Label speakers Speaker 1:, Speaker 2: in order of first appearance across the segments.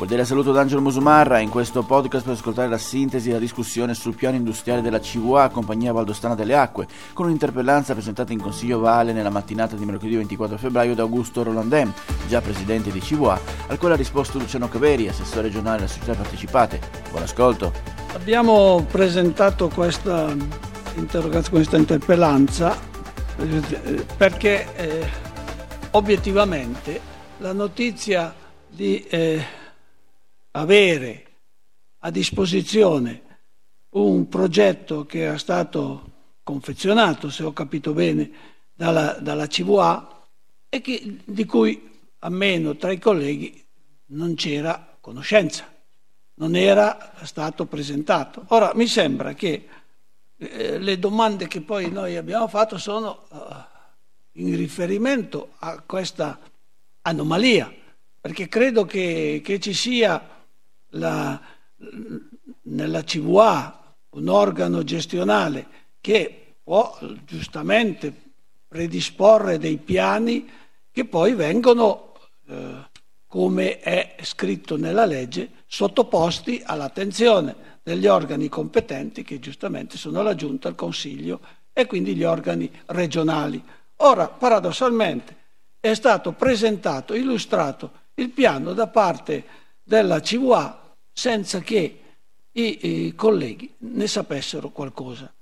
Speaker 1: Cordiale saluto da Angelo Musumarra, in questo podcast per ascoltare la sintesi e la discussione sul piano industriale della CVA, Compagnia Valdostana delle Acque, con un'interpellanza presentata in Consiglio Vale nella mattinata di mercoledì 24 febbraio da Augusto Rolandem, già presidente di CVA, al quale ha risposto Luciano Caveri, assessore regionale delle società partecipate. Buon ascolto.
Speaker 2: Abbiamo presentato questa, questa interpellanza perché eh, obiettivamente la notizia di eh, avere a disposizione un progetto che era stato confezionato, se ho capito bene, dalla, dalla CVA e che, di cui almeno tra i colleghi non c'era conoscenza, non era stato presentato. Ora mi sembra che eh, le domande che poi noi abbiamo fatto sono uh, in riferimento a questa anomalia, perché credo che, che ci sia la, nella CVA un organo gestionale che può giustamente predisporre dei piani che poi vengono, eh, come è scritto nella legge, sottoposti all'attenzione degli organi competenti che giustamente sono la Giunta, il Consiglio e quindi gli organi regionali. Ora, paradossalmente, è stato presentato, illustrato il piano da parte della CVA senza che i, i colleghi ne sapessero qualcosa.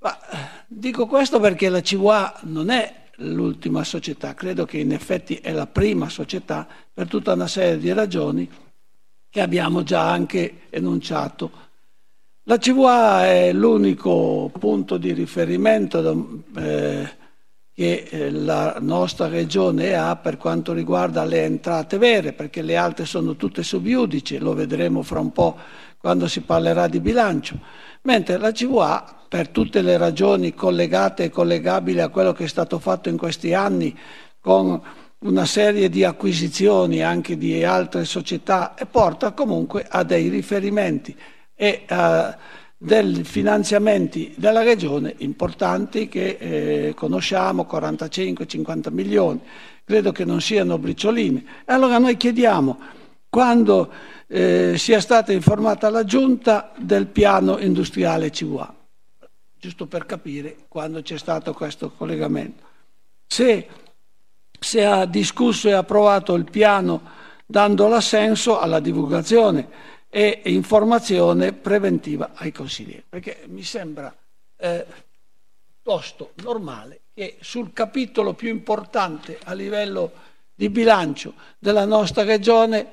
Speaker 2: Ma, dico questo perché la CVA non è l'ultima società, credo che in effetti è la prima società per tutta una serie di ragioni che abbiamo già anche enunciato. La CVA è l'unico punto di riferimento eh, che eh, la nostra regione ha per quanto riguarda le entrate vere, perché le altre sono tutte subiudice, lo vedremo fra un po' quando si parlerà di bilancio, mentre la CVA, per tutte le ragioni collegate e collegabili a quello che è stato fatto in questi anni, con una serie di acquisizioni anche di altre società, porta comunque a dei riferimenti e a dei finanziamenti della regione importanti che eh, conosciamo, 45-50 milioni, credo che non siano bricioline. Allora noi chiediamo, quando eh, sia stata informata la Giunta del piano industriale CVA, giusto per capire quando c'è stato questo collegamento, se, se ha discusso e approvato il piano dando l'assenso alla divulgazione e informazione preventiva ai consiglieri, perché mi sembra eh, piuttosto normale che sul capitolo più importante a livello di bilancio della nostra regione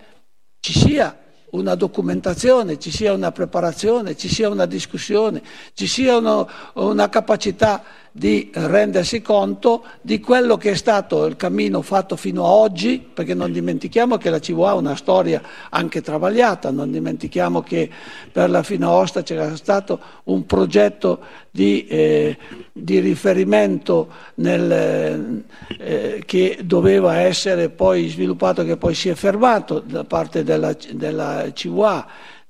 Speaker 2: ci sia una documentazione, ci sia una preparazione, ci sia una discussione, ci sia uno, una capacità di rendersi conto di quello che è stato il cammino fatto fino a oggi, perché non dimentichiamo che la CVA ha una storia anche travagliata, non dimentichiamo che per la Fino Aosta c'era stato un progetto di, eh, di riferimento nel, eh, che doveva essere poi sviluppato, che poi si è fermato da parte della, della CVA.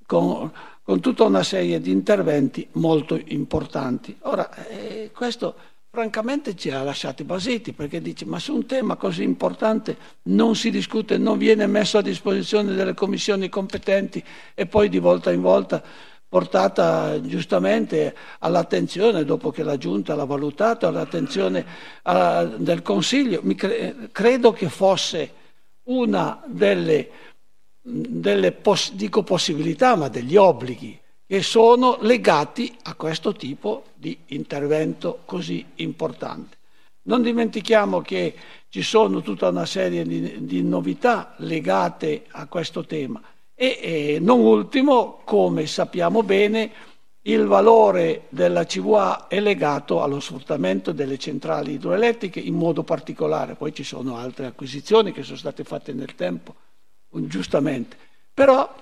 Speaker 2: Con, con tutta una serie di interventi molto importanti. Ora, eh, questo francamente ci ha lasciati basiti perché dice ma su un tema così importante non si discute, non viene messo a disposizione delle commissioni competenti e poi di volta in volta portata giustamente all'attenzione, dopo che la Giunta l'ha valutato, all'attenzione uh, del Consiglio. Cre- credo che fosse una delle delle poss- dico possibilità, ma degli obblighi che sono legati a questo tipo di intervento così importante. Non dimentichiamo che ci sono tutta una serie di, di novità legate a questo tema e, e, non ultimo, come sappiamo bene, il valore della CVA è legato allo sfruttamento delle centrali idroelettriche in modo particolare, poi ci sono altre acquisizioni che sono state fatte nel tempo giustamente. Però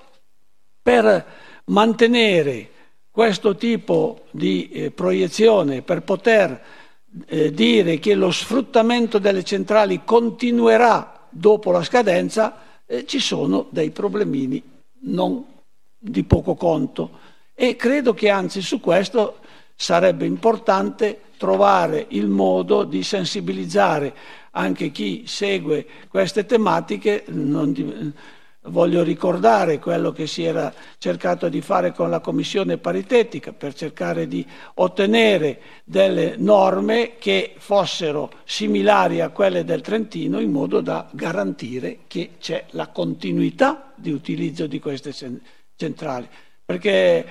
Speaker 2: per mantenere questo tipo di eh, proiezione, per poter eh, dire che lo sfruttamento delle centrali continuerà dopo la scadenza, eh, ci sono dei problemini non di poco conto e credo che anzi su questo sarebbe importante trovare il modo di sensibilizzare anche chi segue queste tematiche, di, voglio ricordare quello che si era cercato di fare con la commissione paritetica per cercare di ottenere delle norme che fossero similari a quelle del Trentino in modo da garantire che c'è la continuità di utilizzo di queste centrali. Perché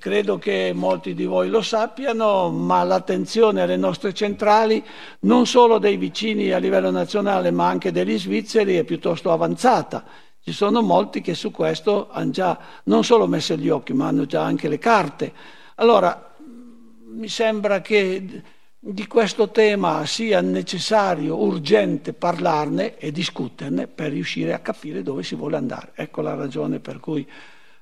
Speaker 2: credo che molti di voi lo sappiano, ma l'attenzione alle nostre centrali, non solo dei vicini a livello nazionale, ma anche degli svizzeri, è piuttosto avanzata. Ci sono molti che su questo hanno già non solo messo gli occhi, ma hanno già anche le carte. Allora, mi sembra che di questo tema sia necessario, urgente parlarne e discuterne per riuscire a capire dove si vuole andare. Ecco la ragione per cui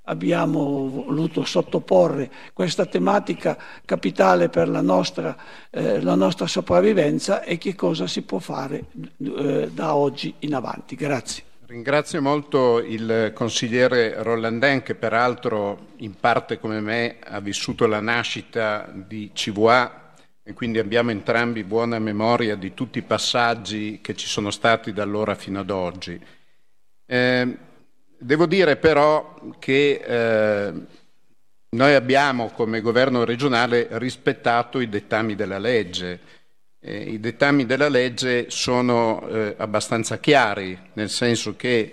Speaker 2: abbiamo voluto sottoporre questa tematica capitale per la nostra, eh, la nostra sopravvivenza e che cosa si può fare eh, da oggi in avanti. Grazie.
Speaker 3: Ringrazio molto il consigliere Rollandin che peraltro in parte come me ha vissuto la nascita di CVA e quindi abbiamo entrambi buona memoria di tutti i passaggi che ci sono stati da allora fino ad oggi. Eh, Devo dire però che eh, noi abbiamo come governo regionale rispettato i dettami della legge. Eh, I dettami della legge sono eh, abbastanza chiari, nel senso che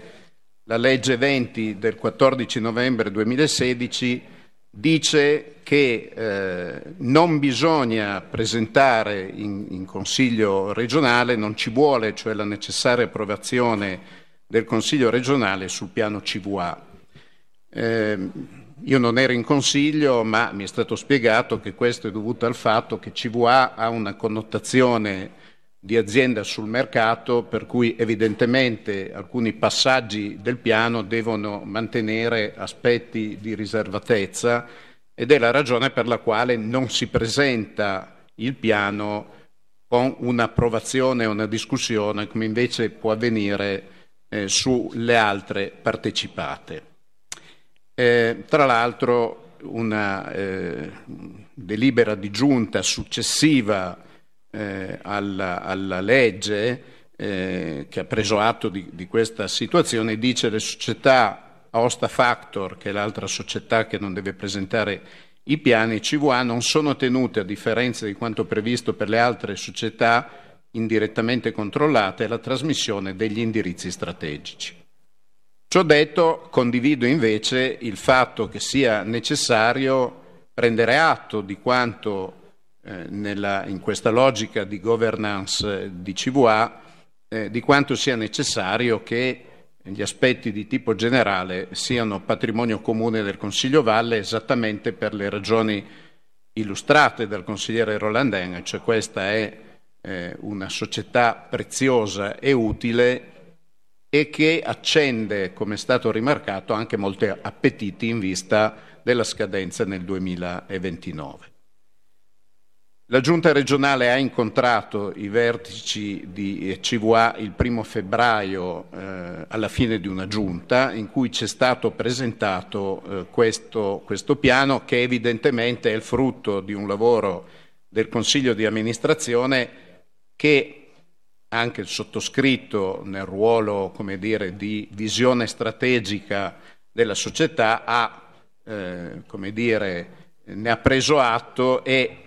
Speaker 3: la legge 20 del 14 novembre 2016 dice che eh, non bisogna presentare in, in Consiglio regionale, non ci vuole cioè la necessaria approvazione del Consiglio regionale sul piano CVA. Eh, io non ero in Consiglio, ma mi è stato spiegato che questo è dovuto al fatto che CVA ha una connotazione di azienda sul mercato, per cui evidentemente alcuni passaggi del piano devono mantenere aspetti di riservatezza ed è la ragione per la quale non si presenta il piano con un'approvazione o una discussione come invece può avvenire eh, sulle altre partecipate. Eh, tra l'altro una eh, delibera di giunta successiva eh, alla, alla, legge eh, che ha preso atto di, di questa situazione dice le società Aosta Factor, che è l'altra società che non deve presentare i piani CVA, non sono tenute, a differenza di quanto previsto per le altre società, indirettamente controllate la trasmissione degli indirizzi strategici. Ciò detto, condivido invece il fatto che sia necessario prendere atto di quanto eh, nella, in questa logica di governance eh, di CVA, eh, di quanto sia necessario che gli aspetti di tipo generale siano patrimonio comune del Consiglio Valle esattamente per le ragioni illustrate dal consigliere Rolandin, cioè questa è eh, una società preziosa e utile e che accende, come è stato rimarcato, anche molti appetiti in vista della scadenza nel 2029. La Giunta regionale ha incontrato i vertici di CVA il primo febbraio eh, alla fine di una giunta in cui ci è stato presentato eh, questo, questo piano che evidentemente è il frutto di un lavoro del Consiglio di amministrazione che anche il sottoscritto nel ruolo dire, di visione strategica della società ha, eh, dire, ne ha preso atto e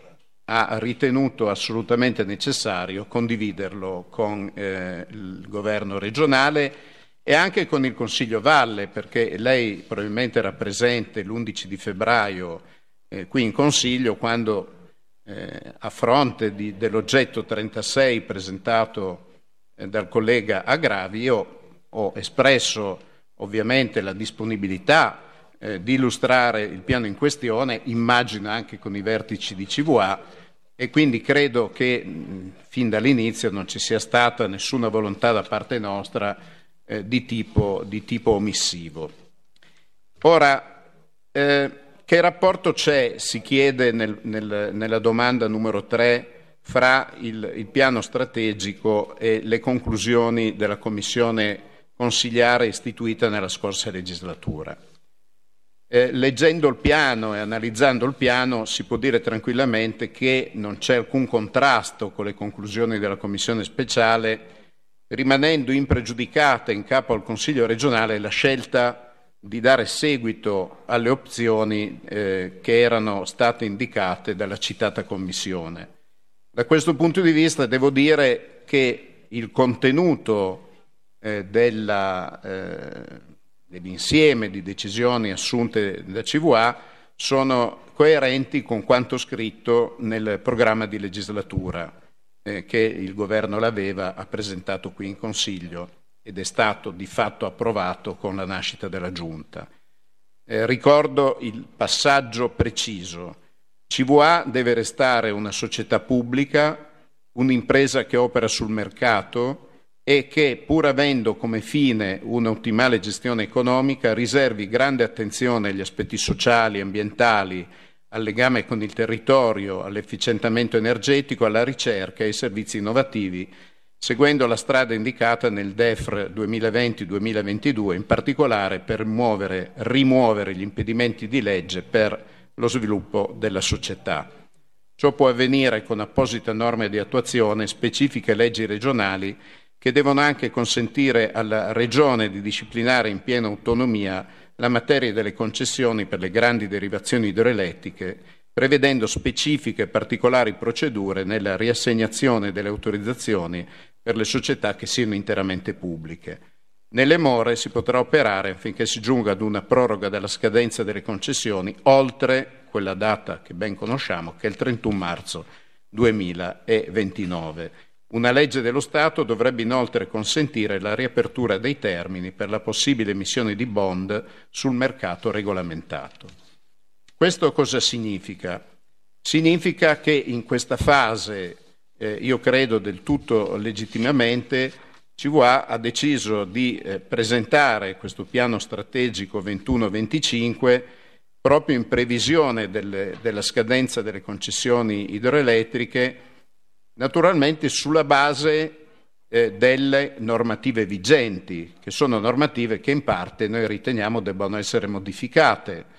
Speaker 3: ha ritenuto assolutamente necessario condividerlo con eh, il governo regionale e anche con il Consiglio Valle, perché lei probabilmente era presente l'11 di febbraio eh, qui in Consiglio quando eh, a fronte di, dell'oggetto 36 presentato eh, dal collega Agravi, io ho espresso ovviamente la disponibilità eh, di illustrare il piano in questione, immagino anche con i vertici di CVA, e quindi credo che mh, fin dall'inizio non ci sia stata nessuna volontà da parte nostra eh, di tipo, di, tipo, omissivo. Ora, eh, che rapporto c'è, si chiede nel, nel, nella domanda numero 3, fra il, il, piano strategico e le conclusioni della commissione consigliare istituita nella scorsa legislatura? Eh, leggendo il piano e analizzando il piano si può dire tranquillamente che non c'è alcun contrasto con le conclusioni della commissione speciale rimanendo impregiudicata in capo al Consiglio regionale la scelta di dare seguito alle opzioni eh, che erano state indicate dalla citata Commissione. Da questo punto di vista devo dire che il contenuto eh, della, eh, dell'insieme di decisioni assunte da CVA sono coerenti con quanto scritto nel programma di legislatura eh, che il governo l'aveva ha presentato qui in Consiglio ed è stato di fatto approvato con la nascita della Giunta. Eh, ricordo il passaggio preciso. CVA deve restare una società pubblica, un'impresa che opera sul mercato e che, pur avendo come fine un'ottimale gestione economica, riservi grande attenzione agli aspetti sociali, ambientali, al legame con il territorio, all'efficientamento energetico, alla ricerca e ai servizi innovativi, seguendo la strada indicata nel DEFR 2020-2022, in particolare per muovere, rimuovere gli impedimenti di legge per lo sviluppo della società. Ciò può avvenire con apposite norme di attuazione, specifiche leggi regionali che devono anche consentire alla Regione di disciplinare in piena autonomia la materia delle concessioni per le grandi derivazioni idroelettriche, prevedendo specifiche e particolari procedure nella riassegnazione delle autorizzazioni per le società che siano interamente pubbliche. Nelle more si potrà operare affinché si giunga ad una proroga della scadenza delle concessioni oltre quella data che ben conosciamo, che è il 31 marzo 2029. Una legge dello Stato dovrebbe inoltre consentire la riapertura dei termini per la possibile emissione di bond sul mercato regolamentato. Questo cosa significa? Significa che in questa fase, eh, io credo del tutto legittimamente, CVA ha deciso di eh, presentare questo piano strategico 21-25 proprio in previsione delle, della scadenza delle concessioni idroelettriche naturalmente sulla base eh, delle normative vigenti, che sono normative che in parte noi riteniamo debbano essere modificate.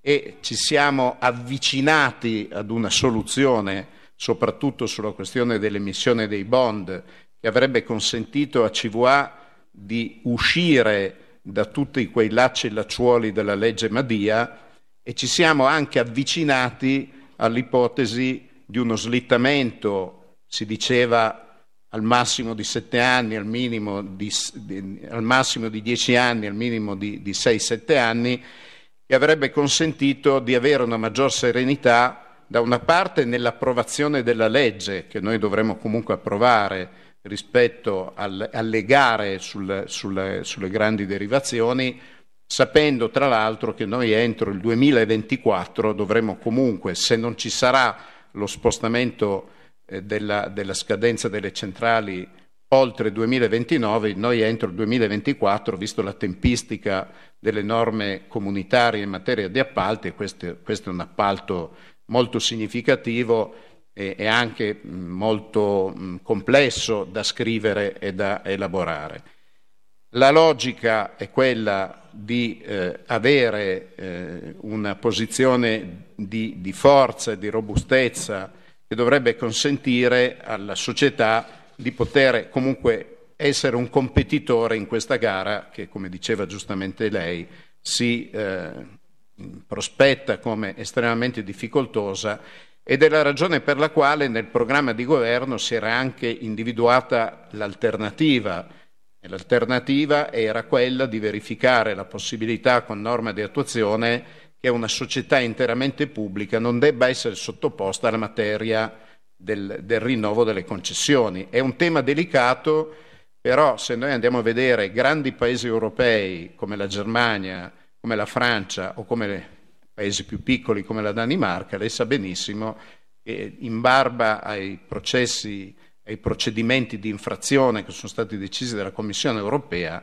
Speaker 3: E ci siamo avvicinati ad una soluzione, soprattutto sulla questione dell'emissione dei bond, che avrebbe consentito a CVA di uscire da tutti quei lacci e lacciuoli della legge Madia e ci siamo anche avvicinati all'ipotesi di uno slittamento si diceva al massimo di sette anni, al, minimo di, di, al massimo di dieci anni, al minimo di, di sei, sette anni, che avrebbe consentito di avere una maggior serenità da una parte nell'approvazione della legge, che noi dovremmo comunque approvare rispetto al, alle gare sul, sulle, sulle grandi derivazioni, sapendo tra l'altro che noi entro il 2024 dovremo comunque, se non ci sarà lo spostamento eh, della, della scadenza delle centrali oltre il 2029, noi entro il 2024, visto la tempistica delle norme comunitarie in materia di appalti, questo, questo è un appalto molto significativo e, e anche molto mh, complesso da scrivere e da elaborare. La logica è quella di eh, avere eh, una posizione di, di forza e di robustezza che dovrebbe consentire alla società di poter comunque essere un competitore in questa gara che, come diceva giustamente lei, si eh, prospetta come estremamente difficoltosa ed è la ragione per la quale nel programma di governo si era anche individuata l'alternativa e l'alternativa era quella di verificare la possibilità con norma di attuazione che una società interamente pubblica non debba essere sottoposta alla materia del, del rinnovo delle concessioni. È un tema delicato, però se noi andiamo a vedere grandi paesi europei come la Germania, come la Francia o come paesi più piccoli come la Danimarca, lei sa benissimo che in barba ai processi, ai procedimenti di infrazione che sono stati decisi dalla Commissione europea,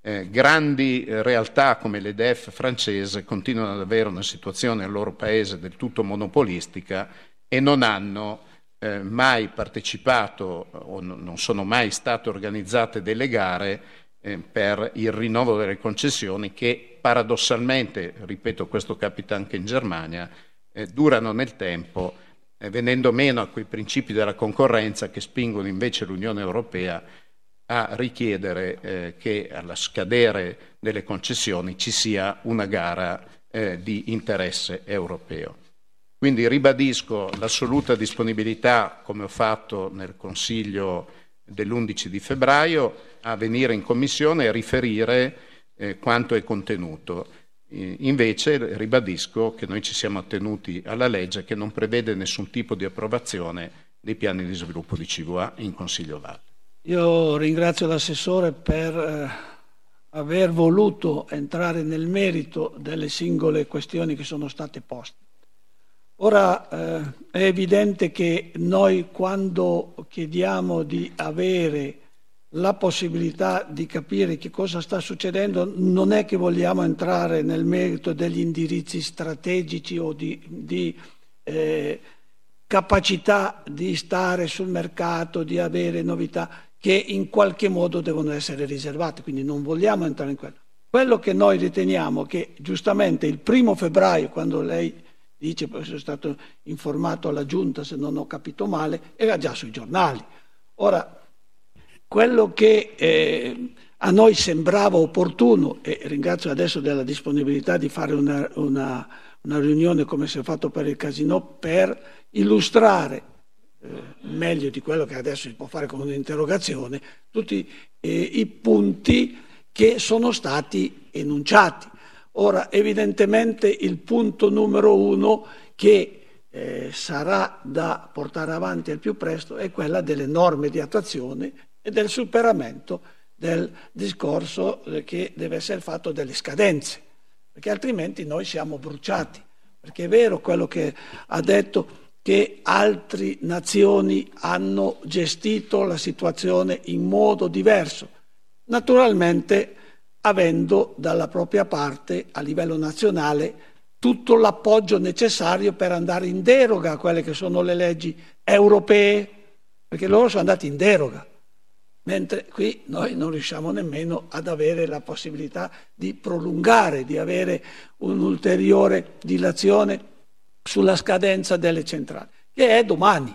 Speaker 3: eh, grandi eh, realtà come l'EDF francese continuano ad avere una situazione nel loro paese del tutto monopolistica e non hanno eh, mai partecipato o n- non sono mai state organizzate delle gare eh, per il rinnovo delle concessioni che paradossalmente, ripeto questo capita anche in Germania, eh, durano nel tempo venendo meno a quei principi della concorrenza che spingono invece l'Unione Europea a richiedere eh, che alla scadere delle concessioni ci sia una gara eh, di interesse europeo. Quindi ribadisco l'assoluta disponibilità, come ho fatto nel Consiglio dell'11 di febbraio, a venire in Commissione e riferire eh, quanto è contenuto. Invece ribadisco che noi ci siamo attenuti alla legge che non prevede nessun tipo di approvazione dei piani di sviluppo di CVA in Consiglio Valle.
Speaker 2: Io ringrazio l'assessore per eh, aver voluto entrare nel merito delle singole questioni che sono state poste. Ora eh, è evidente che noi quando chiediamo di avere la possibilità di capire che cosa sta succedendo non è che vogliamo entrare nel merito degli indirizzi strategici o di, di eh, capacità di stare sul mercato, di avere novità che in qualche modo devono essere riservate, quindi non vogliamo entrare in quello. Quello che noi riteniamo che giustamente il primo febbraio, quando lei dice, sono stato informato alla giunta se non ho capito male, era già sui giornali. Ora, quello che eh, a noi sembrava opportuno, e ringrazio adesso della disponibilità di fare una, una, una riunione come si è fatto per il casino, per illustrare eh, meglio di quello che adesso si può fare con un'interrogazione, tutti eh, i punti che sono stati enunciati. Ora, evidentemente il punto numero uno che eh, sarà da portare avanti al più presto è quella delle norme di attuazione e del superamento del discorso che deve essere fatto delle scadenze, perché altrimenti noi siamo bruciati. Perché è vero quello che ha detto che altre nazioni hanno gestito la situazione in modo diverso, naturalmente avendo dalla propria parte a livello nazionale tutto l'appoggio necessario per andare in deroga a quelle che sono le leggi europee, perché loro sono andati in deroga mentre qui noi non riusciamo nemmeno ad avere la possibilità di prolungare, di avere un'ulteriore dilazione sulla scadenza delle centrali, che è domani,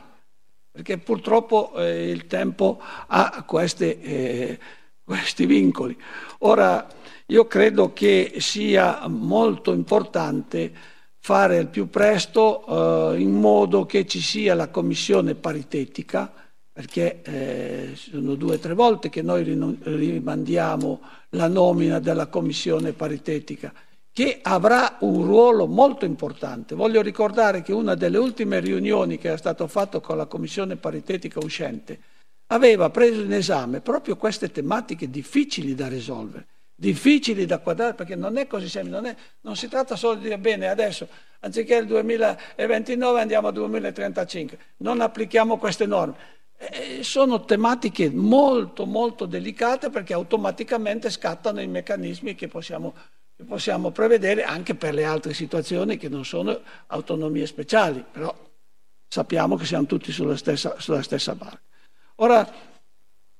Speaker 2: perché purtroppo eh, il tempo ha queste, eh, questi vincoli. Ora, io credo che sia molto importante fare il più presto eh, in modo che ci sia la commissione paritetica, perché eh, sono due o tre volte che noi rimandiamo la nomina della commissione paritetica, che avrà un ruolo molto importante. Voglio ricordare che una delle ultime riunioni che è stato fatto con la commissione paritetica uscente aveva preso in esame proprio queste tematiche difficili da risolvere, difficili da quadrare, perché non è così semplice, non, non si tratta solo di dire bene adesso, anziché il 2029 andiamo al 2035, non applichiamo queste norme eh, sono tematiche molto molto delicate perché automaticamente scattano i meccanismi che possiamo, che possiamo prevedere anche per le altre situazioni che non sono autonomie speciali, però sappiamo che siamo tutti sulla stessa, sulla stessa barca. Ora,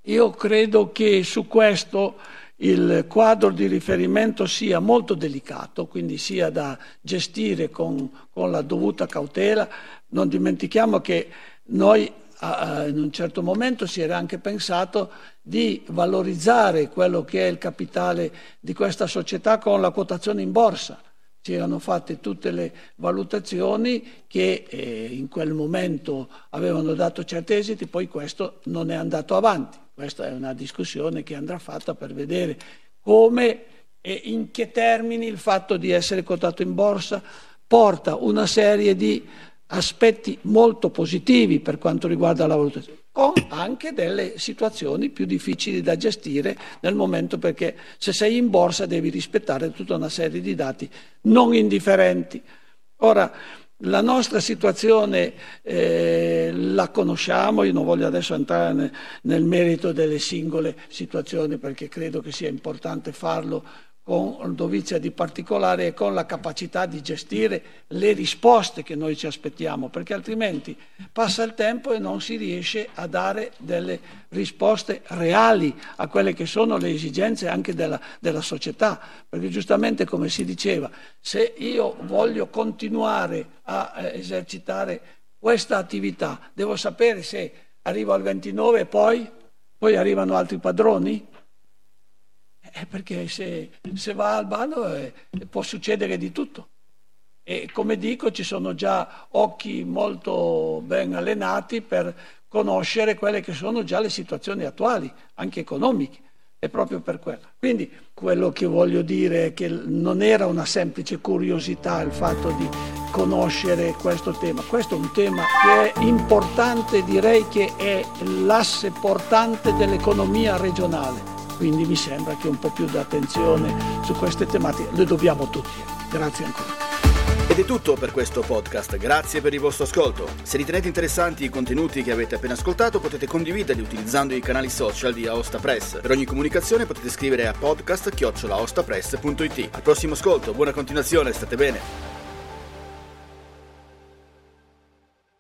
Speaker 2: io credo che su questo il quadro di riferimento sia molto delicato, quindi sia da gestire con, con la dovuta cautela. Non dimentichiamo che noi in un certo momento si era anche pensato di valorizzare quello che è il capitale di questa società con la quotazione in borsa. Si erano fatte tutte le valutazioni che eh, in quel momento avevano dato certi esiti, poi questo non è andato avanti. Questa è una discussione che andrà fatta per vedere come e in che termini il fatto di essere quotato in borsa porta una serie di aspetti molto positivi per quanto riguarda la valutazione, con anche delle situazioni più difficili da gestire nel momento perché se sei in borsa devi rispettare tutta una serie di dati non indifferenti. Ora, la nostra situazione eh, la conosciamo, io non voglio adesso entrare nel, nel merito delle singole situazioni perché credo che sia importante farlo con dovizia di particolare e con la capacità di gestire le risposte che noi ci aspettiamo, perché altrimenti passa il tempo e non si riesce a dare delle risposte reali a quelle che sono le esigenze anche della, della società, perché giustamente come si diceva, se io voglio continuare a eh, esercitare questa attività, devo sapere se arrivo al 29 e poi poi arrivano altri padroni? Eh, perché se, se, va al ballo eh, può succedere di tutto. E come dico, ci sono già occhi molto ben allenati per conoscere quelle che sono già le situazioni attuali, anche economiche. È proprio per quello. Quindi quello che voglio dire è che non era una semplice curiosità il fatto di conoscere questo tema. Questo è un tema che è importante, direi che è l'asse portante dell'economia regionale. Quindi mi sembra che un po' più di attenzione su queste tematiche le dobbiamo tutti. Grazie ancora.
Speaker 4: Ed è tutto per questo podcast, grazie per il vostro ascolto. Se ritenete interessanti i contenuti che avete appena ascoltato potete condividerli utilizzando i canali social di Aosta Press. Per ogni comunicazione potete scrivere a podcast-aostapress.it. Al prossimo ascolto, buona continuazione, state bene.